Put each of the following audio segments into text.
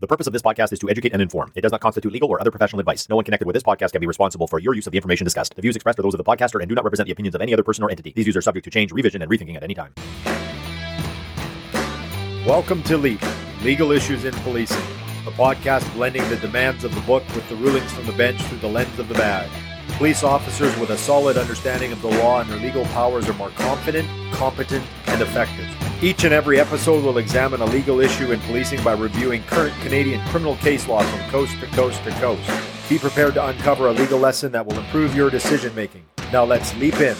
The purpose of this podcast is to educate and inform. It does not constitute legal or other professional advice. No one connected with this podcast can be responsible for your use of the information discussed. The views expressed are those of the podcaster and do not represent the opinions of any other person or entity. These views are subject to change, revision, and rethinking at any time. Welcome to LEAP Legal Issues in Policing, a podcast blending the demands of the book with the rulings from the bench through the lens of the badge. Police officers with a solid understanding of the law and their legal powers are more confident, competent, and effective. Each and every episode will examine a legal issue in policing by reviewing current Canadian criminal case law from coast to coast to coast. Be prepared to uncover a legal lesson that will improve your decision making. Now let's leap in.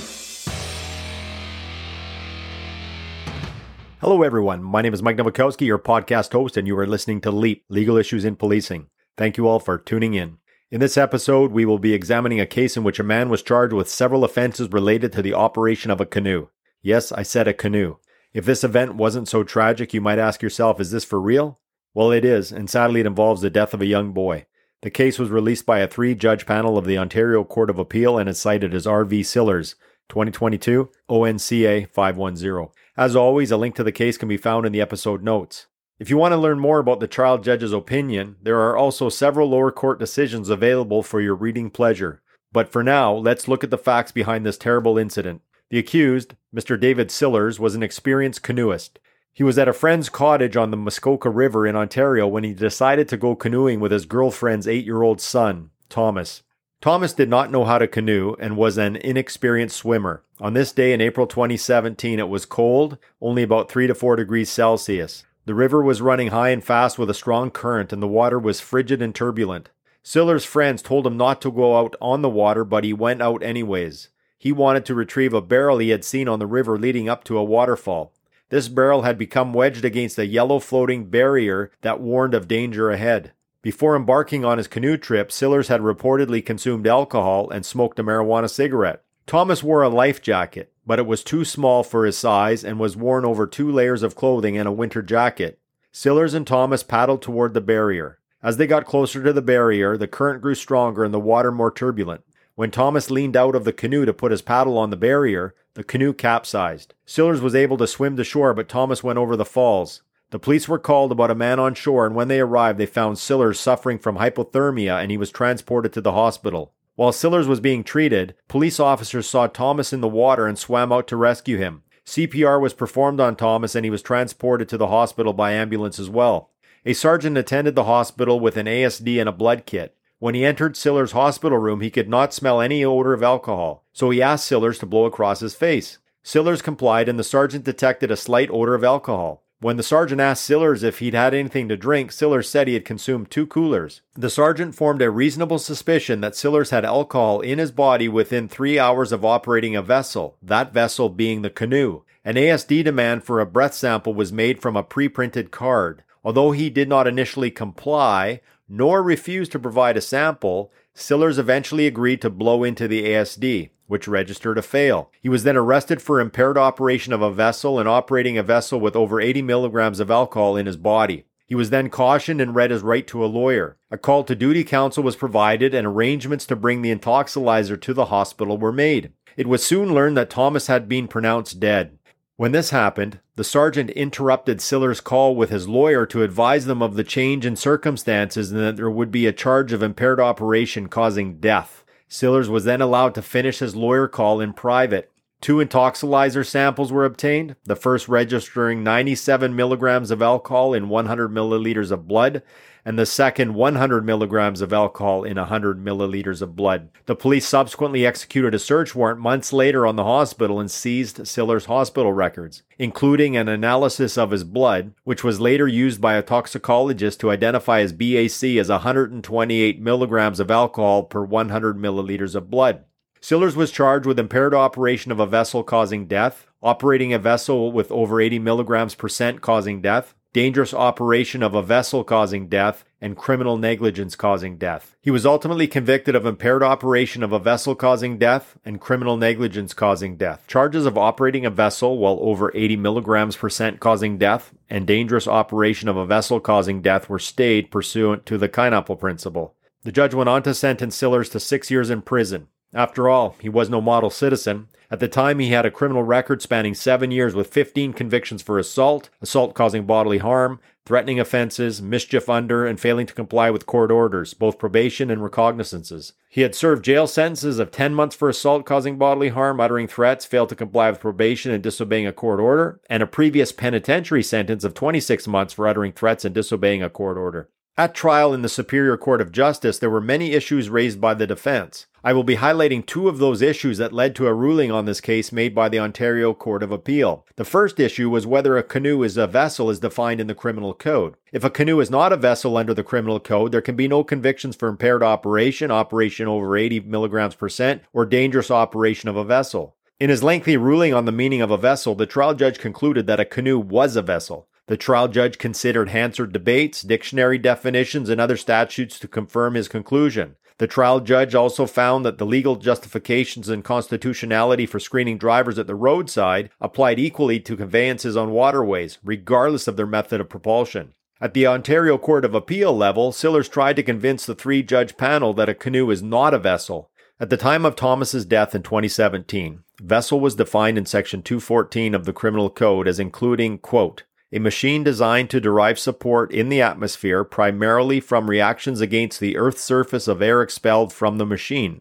Hello, everyone. My name is Mike Nowakowski, your podcast host, and you are listening to LEAP Legal Issues in Policing. Thank you all for tuning in. In this episode, we will be examining a case in which a man was charged with several offenses related to the operation of a canoe. Yes, I said a canoe. If this event wasn't so tragic, you might ask yourself, is this for real? Well, it is, and sadly, it involves the death of a young boy. The case was released by a three judge panel of the Ontario Court of Appeal and is cited as R.V. Sillars, 2022, ONCA 510. As always, a link to the case can be found in the episode notes. If you want to learn more about the trial judge's opinion, there are also several lower court decisions available for your reading pleasure. But for now, let's look at the facts behind this terrible incident. The accused, Mr. David Sillars, was an experienced canoeist. He was at a friend's cottage on the Muskoka River in Ontario when he decided to go canoeing with his girlfriend's eight year old son, Thomas. Thomas did not know how to canoe and was an inexperienced swimmer. On this day in April 2017, it was cold, only about 3 to 4 degrees Celsius. The river was running high and fast with a strong current, and the water was frigid and turbulent. Sillars' friends told him not to go out on the water, but he went out anyways. He wanted to retrieve a barrel he had seen on the river leading up to a waterfall. This barrel had become wedged against a yellow floating barrier that warned of danger ahead. Before embarking on his canoe trip, Sillars had reportedly consumed alcohol and smoked a marijuana cigarette. Thomas wore a life jacket, but it was too small for his size and was worn over two layers of clothing and a winter jacket. Sillars and Thomas paddled toward the barrier. As they got closer to the barrier, the current grew stronger and the water more turbulent. When Thomas leaned out of the canoe to put his paddle on the barrier, the canoe capsized. Sillars was able to swim to shore, but Thomas went over the falls. The police were called about a man on shore, and when they arrived, they found Sillars suffering from hypothermia and he was transported to the hospital. While Sillars was being treated, police officers saw Thomas in the water and swam out to rescue him. CPR was performed on Thomas and he was transported to the hospital by ambulance as well. A sergeant attended the hospital with an ASD and a blood kit. When he entered Sillars' hospital room, he could not smell any odor of alcohol, so he asked Sillars to blow across his face. Sillars complied, and the sergeant detected a slight odor of alcohol. When the sergeant asked Sillars if he'd had anything to drink, Sillars said he had consumed two coolers. The sergeant formed a reasonable suspicion that Sillars had alcohol in his body within three hours of operating a vessel, that vessel being the canoe. An ASD demand for a breath sample was made from a pre printed card. Although he did not initially comply, nor refuse to provide a sample, Sillars eventually agreed to blow into the ASD, which registered a fail. He was then arrested for impaired operation of a vessel and operating a vessel with over 80 milligrams of alcohol in his body. He was then cautioned and read his right to a lawyer. A call to duty counsel was provided and arrangements to bring the Intoxilyzer to the hospital were made. It was soon learned that Thomas had been pronounced dead. When this happened, the sergeant interrupted Sillars' call with his lawyer to advise them of the change in circumstances and that there would be a charge of impaired operation causing death. Sillars was then allowed to finish his lawyer call in private. Two Intoxilyzer samples were obtained, the first registering 97 milligrams of alcohol in 100 milliliters of blood, and the second 100 milligrams of alcohol in 100 milliliters of blood. The police subsequently executed a search warrant months later on the hospital and seized Sillars' hospital records, including an analysis of his blood, which was later used by a toxicologist to identify his BAC as 128 milligrams of alcohol per 100 milliliters of blood. Sillars was charged with impaired operation of a vessel causing death, operating a vessel with over 80 milligrams percent causing death, dangerous operation of a vessel causing death, and criminal negligence causing death. He was ultimately convicted of impaired operation of a vessel causing death and criminal negligence causing death. Charges of operating a vessel while over 80 milligrams percent causing death and dangerous operation of a vessel causing death were stayed pursuant to the Kienapple principle. The judge went on to sentence Sillars to six years in prison. After all, he was no model citizen, At the time, he had a criminal record spanning seven years with 15 convictions for assault, assault causing bodily harm, threatening offenses, mischief under, and failing to comply with court orders, both probation and recognizances. He had served jail sentences of 10 months for assault causing bodily harm, uttering threats, failed to comply with probation, and disobeying a court order, and a previous penitentiary sentence of 26 months for uttering threats and disobeying a court order. At trial in the Superior Court of Justice, there were many issues raised by the defense. I will be highlighting two of those issues that led to a ruling on this case made by the Ontario Court of Appeal. The first issue was whether a canoe is a vessel as defined in the Criminal Code. If a canoe is not a vessel under the Criminal Code, there can be no convictions for impaired operation, operation over 80 milligrams percent, or dangerous operation of a vessel. In his lengthy ruling on the meaning of a vessel, the trial judge concluded that a canoe was a vessel. The trial judge considered Hansard debates, dictionary definitions, and other statutes to confirm his conclusion. The trial judge also found that the legal justifications and constitutionality for screening drivers at the roadside applied equally to conveyances on waterways, regardless of their method of propulsion. At the Ontario Court of Appeal level, Sillars tried to convince the three judge panel that a canoe is not a vessel. At the time of Thomas's death in 2017, vessel was defined in section 214 of the Criminal Code as including, quote, a machine designed to derive support in the atmosphere primarily from reactions against the Earth's surface of air expelled from the machine.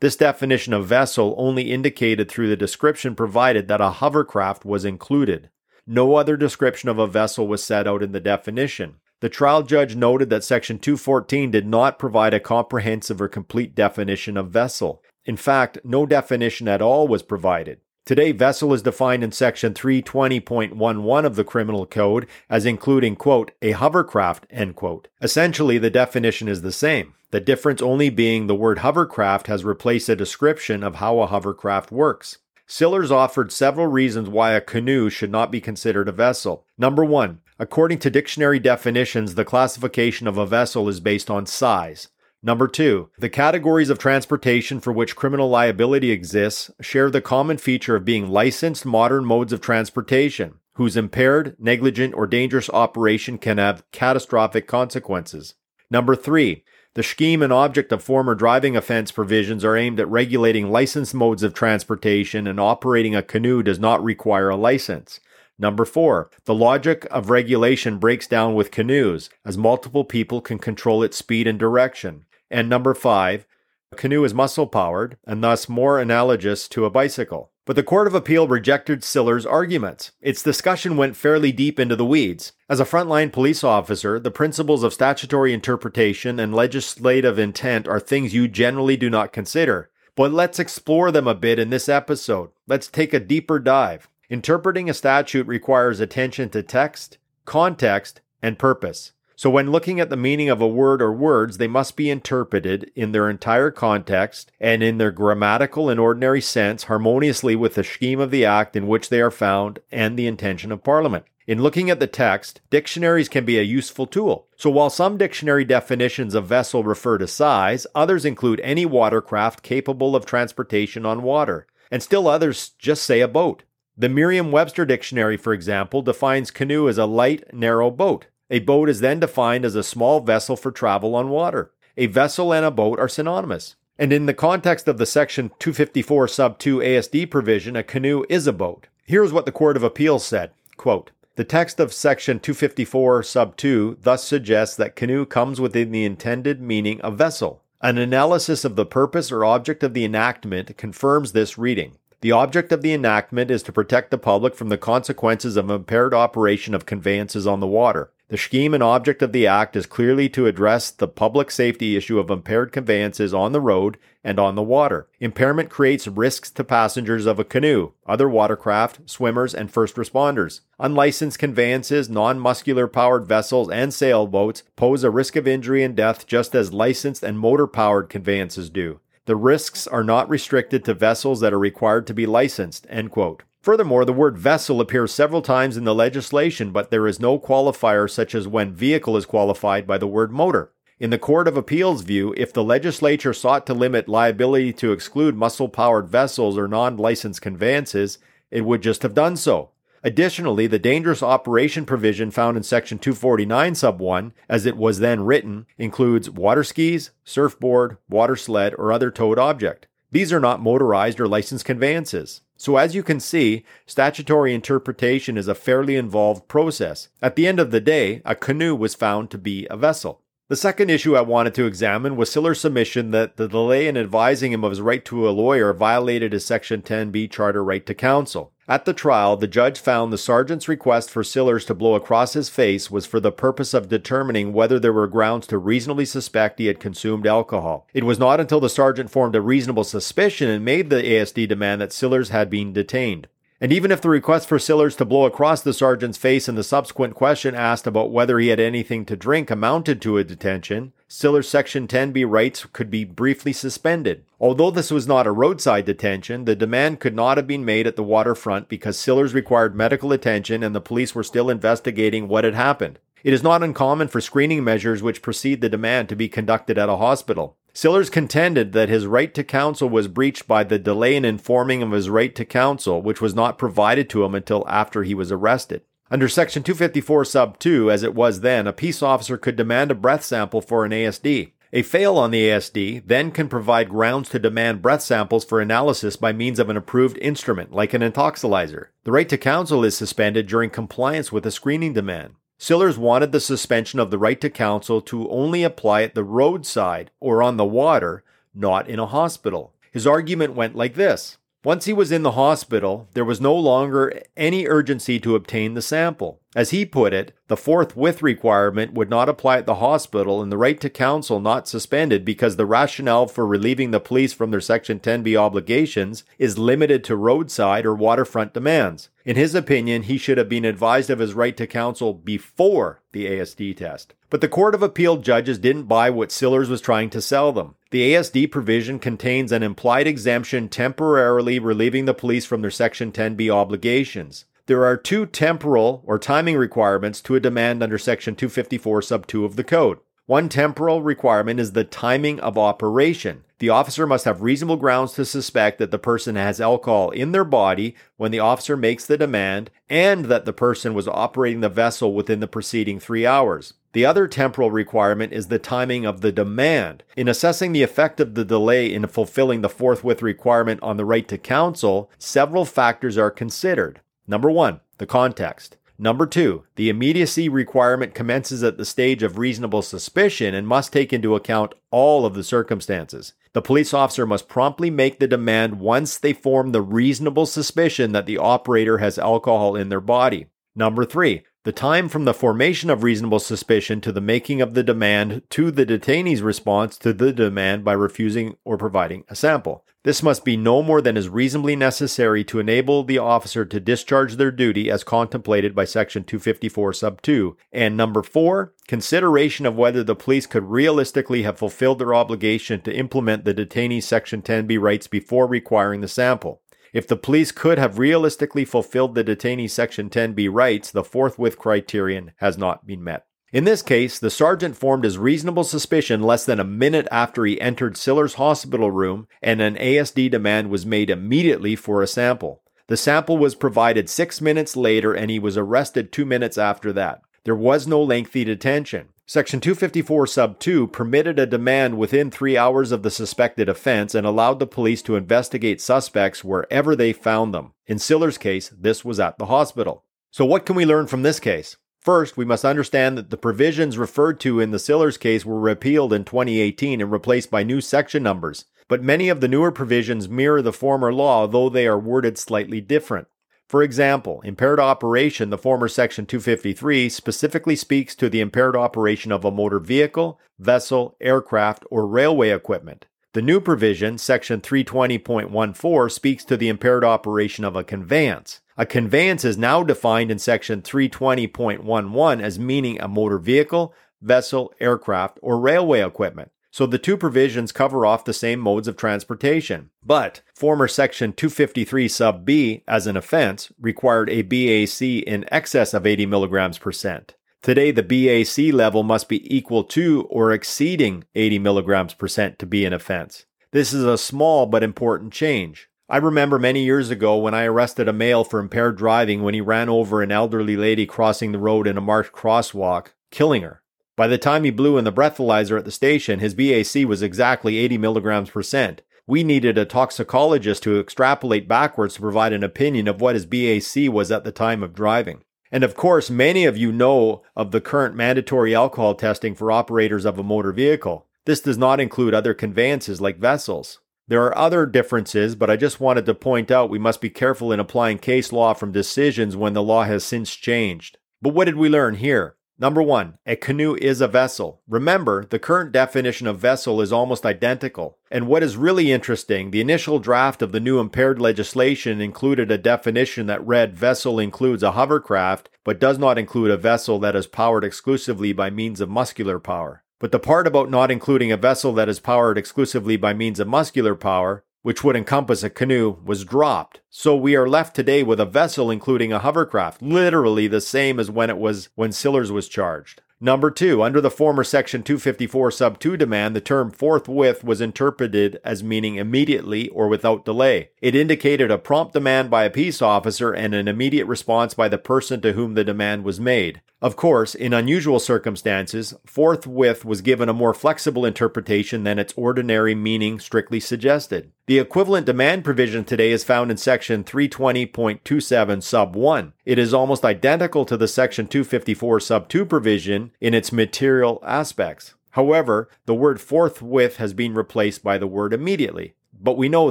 This definition of vessel only indicated through the description provided that a hovercraft was included. No other description of a vessel was set out in the definition. The trial judge noted that Section 214 did not provide a comprehensive or complete definition of vessel. In fact, no definition at all was provided. Today, vessel is defined in section 320.11 of the Criminal Code as including, quote, a hovercraft, end quote. Essentially, the definition is the same, the difference only being the word hovercraft has replaced a description of how a hovercraft works. Sillars offered several reasons why a canoe should not be considered a vessel. Number one, according to dictionary definitions, the classification of a vessel is based on size. Number two, the categories of transportation for which criminal liability exists share the common feature of being licensed modern modes of transportation, whose impaired, negligent, or dangerous operation can have catastrophic consequences. Number three, the scheme and object of former driving offense provisions are aimed at regulating licensed modes of transportation, and operating a canoe does not require a license. Number four, the logic of regulation breaks down with canoes, as multiple people can control its speed and direction. And number five, a canoe is muscle powered and thus more analogous to a bicycle. But the Court of Appeal rejected Sillars' arguments. Its discussion went fairly deep into the weeds. As a frontline police officer, the principles of statutory interpretation and legislative intent are things you generally do not consider. But let's explore them a bit in this episode. Let's take a deeper dive. Interpreting a statute requires attention to text, context, and purpose. So, when looking at the meaning of a word or words, they must be interpreted in their entire context and in their grammatical and ordinary sense harmoniously with the scheme of the act in which they are found and the intention of Parliament. In looking at the text, dictionaries can be a useful tool. So, while some dictionary definitions of vessel refer to size, others include any watercraft capable of transportation on water, and still others just say a boat. The Merriam Webster Dictionary, for example, defines canoe as a light, narrow boat. A boat is then defined as a small vessel for travel on water. A vessel and a boat are synonymous. And in the context of the Section 254 Sub 2 ASD provision, a canoe is a boat. Here's what the Court of Appeals said quote, The text of Section 254 Sub 2 thus suggests that canoe comes within the intended meaning of vessel. An analysis of the purpose or object of the enactment confirms this reading. The object of the enactment is to protect the public from the consequences of impaired operation of conveyances on the water. The scheme and object of the Act is clearly to address the public safety issue of impaired conveyances on the road and on the water. Impairment creates risks to passengers of a canoe, other watercraft, swimmers, and first responders. Unlicensed conveyances, non muscular powered vessels, and sailboats pose a risk of injury and death just as licensed and motor powered conveyances do. The risks are not restricted to vessels that are required to be licensed. End quote. Furthermore, the word vessel appears several times in the legislation, but there is no qualifier such as when vehicle is qualified by the word motor. In the Court of Appeals view, if the legislature sought to limit liability to exclude muscle powered vessels or non licensed conveyances, it would just have done so. Additionally, the dangerous operation provision found in Section 249 Sub 1, as it was then written, includes water skis, surfboard, water sled, or other towed object. These are not motorized or licensed conveyances. So, as you can see, statutory interpretation is a fairly involved process. At the end of the day, a canoe was found to be a vessel. The second issue I wanted to examine was Sillars' submission that the delay in advising him of his right to a lawyer violated his Section 10b charter right to counsel. At the trial, the judge found the sergeant's request for Sillars to blow across his face was for the purpose of determining whether there were grounds to reasonably suspect he had consumed alcohol. It was not until the sergeant formed a reasonable suspicion and made the ASD demand that Sillars had been detained. And even if the request for Sillars to blow across the sergeant's face and the subsequent question asked about whether he had anything to drink amounted to a detention, Sillars' Section 10b rights could be briefly suspended. Although this was not a roadside detention, the demand could not have been made at the waterfront because Sillars required medical attention and the police were still investigating what had happened. It is not uncommon for screening measures which precede the demand to be conducted at a hospital. Sillars contended that his right to counsel was breached by the delay in informing of his right to counsel, which was not provided to him until after he was arrested. Under Section 254 Sub 2, as it was then, a peace officer could demand a breath sample for an ASD. A fail on the ASD then can provide grounds to demand breath samples for analysis by means of an approved instrument, like an Intoxilyzer. The right to counsel is suspended during compliance with a screening demand. Sillars wanted the suspension of the right to counsel to only apply at the roadside or on the water, not in a hospital. His argument went like this Once he was in the hospital, there was no longer any urgency to obtain the sample. As he put it, the forthwith requirement would not apply at the hospital and the right to counsel not suspended because the rationale for relieving the police from their Section 10b obligations is limited to roadside or waterfront demands. In his opinion, he should have been advised of his right to counsel before the ASD test. But the Court of Appeal judges didn't buy what Sillars was trying to sell them. The ASD provision contains an implied exemption temporarily relieving the police from their Section 10b obligations. There are two temporal or timing requirements to a demand under Section 254 sub 2 of the Code. One temporal requirement is the timing of operation. The officer must have reasonable grounds to suspect that the person has alcohol in their body when the officer makes the demand and that the person was operating the vessel within the preceding three hours. The other temporal requirement is the timing of the demand. In assessing the effect of the delay in fulfilling the forthwith requirement on the right to counsel, several factors are considered. Number one, the context. Number two, the immediacy requirement commences at the stage of reasonable suspicion and must take into account all of the circumstances. The police officer must promptly make the demand once they form the reasonable suspicion that the operator has alcohol in their body. Number three, the time from the formation of reasonable suspicion to the making of the demand to the detainee's response to the demand by refusing or providing a sample. This must be no more than is reasonably necessary to enable the officer to discharge their duty as contemplated by Section 254 Sub 2. And number four, consideration of whether the police could realistically have fulfilled their obligation to implement the detainee's Section 10b rights before requiring the sample. If the police could have realistically fulfilled the detainee's Section 10b rights, the forthwith criterion has not been met. In this case, the sergeant formed his reasonable suspicion less than a minute after he entered Sillars' hospital room, and an ASD demand was made immediately for a sample. The sample was provided six minutes later, and he was arrested two minutes after that. There was no lengthy detention. Section 254 sub 2 permitted a demand within three hours of the suspected offense and allowed the police to investigate suspects wherever they found them. In Sillars' case, this was at the hospital. So, what can we learn from this case? First, we must understand that the provisions referred to in the Sillars case were repealed in 2018 and replaced by new section numbers, but many of the newer provisions mirror the former law, though they are worded slightly different. For example, impaired operation, the former section 253, specifically speaks to the impaired operation of a motor vehicle, vessel, aircraft, or railway equipment. The new provision, section 320.14, speaks to the impaired operation of a conveyance. A conveyance is now defined in section 320.11 as meaning a motor vehicle, vessel, aircraft, or railway equipment. So the two provisions cover off the same modes of transportation. But former section 253 sub B as an offense required a BAC in excess of 80 milligrams percent. Today, the BAC level must be equal to or exceeding 80 milligrams percent to be an offense. This is a small but important change. I remember many years ago when I arrested a male for impaired driving when he ran over an elderly lady crossing the road in a marked crosswalk, killing her. By the time he blew in the breathalyzer at the station, his BAC was exactly 80 milligrams percent. We needed a toxicologist to extrapolate backwards to provide an opinion of what his BAC was at the time of driving. And of course, many of you know of the current mandatory alcohol testing for operators of a motor vehicle. This does not include other conveyances like vessels. There are other differences, but I just wanted to point out we must be careful in applying case law from decisions when the law has since changed. But what did we learn here? Number one, a canoe is a vessel. Remember, the current definition of vessel is almost identical. And what is really interesting, the initial draft of the new impaired legislation included a definition that read vessel includes a hovercraft, but does not include a vessel that is powered exclusively by means of muscular power. But the part about not including a vessel that is powered exclusively by means of muscular power, which would encompass a canoe, was dropped. So we are left today with a vessel including a hovercraft, literally the same as when it was when Sillars was charged. Number two, under the former Section 254 sub 2 demand, the term forthwith was interpreted as meaning immediately or without delay. It indicated a prompt demand by a peace officer and an immediate response by the person to whom the demand was made. Of course, in unusual circumstances, forthwith was given a more flexible interpretation than its ordinary meaning strictly suggested. The equivalent demand provision today is found in section 320.27 sub 1. It is almost identical to the section 254 sub 2 provision in its material aspects. However, the word forthwith has been replaced by the word immediately. But we know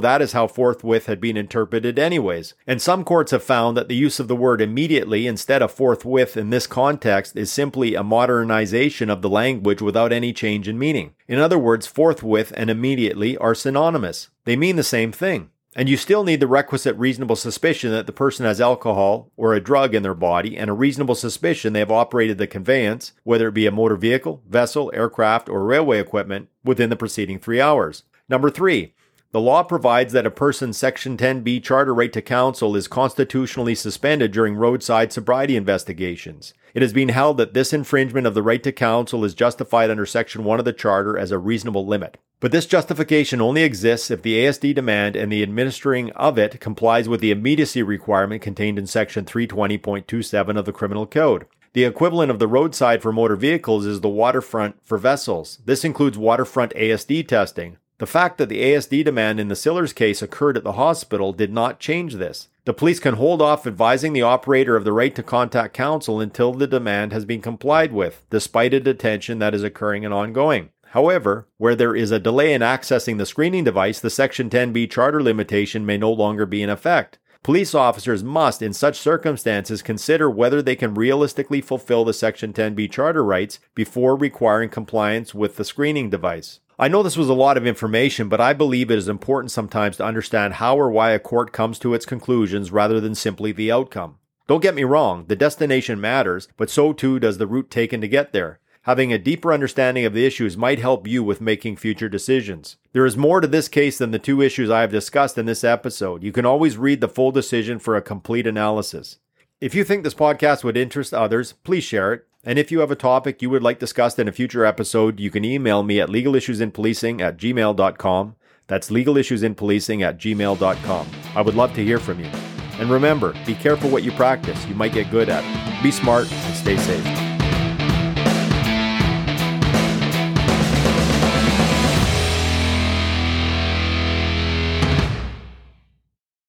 that is how forthwith had been interpreted anyways. And some courts have found that the use of the word immediately instead of forthwith in this context is simply a modernization of the language without any change in meaning. In other words, forthwith and immediately are synonymous. They mean the same thing. And you still need the requisite reasonable suspicion that the person has alcohol or a drug in their body and a reasonable suspicion they have operated the conveyance, whether it be a motor vehicle, vessel, aircraft, or railway equipment, within the preceding three hours. Number three, the law provides that a person's Section 10b charter right to counsel is constitutionally suspended during roadside sobriety investigations. It has been held that this infringement of the right to counsel is justified under Section 1 of the Charter as a reasonable limit. But this justification only exists if the ASD demand and the administering of it complies with the immediacy requirement contained in Section 320.27 of the Criminal Code. The equivalent of the roadside for motor vehicles is the waterfront for vessels. This includes waterfront ASD testing. The fact that the ASD demand in the Sillars case occurred at the hospital did not change this. The police can hold off advising the operator of the right to contact counsel until the demand has been complied with, despite a detention that is occurring and ongoing. However, where there is a delay in accessing the screening device, the Section 10b charter limitation may no longer be in effect. Police officers must, in such circumstances, consider whether they can realistically fulfill the Section 10b charter rights before requiring compliance with the screening device. I know this was a lot of information, but I believe it is important sometimes to understand how or why a court comes to its conclusions rather than simply the outcome. Don't get me wrong, the destination matters, but so too does the route taken to get there. Having a deeper understanding of the issues might help you with making future decisions. There is more to this case than the two issues I have discussed in this episode. You can always read the full decision for a complete analysis. If you think this podcast would interest others, please share it. And if you have a topic you would like discussed in a future episode, you can email me at legalissuesinpolicing at gmail.com. That's legalissuesinpolicing at gmail.com. I would love to hear from you. And remember, be careful what you practice. You might get good at it. Be smart and stay safe.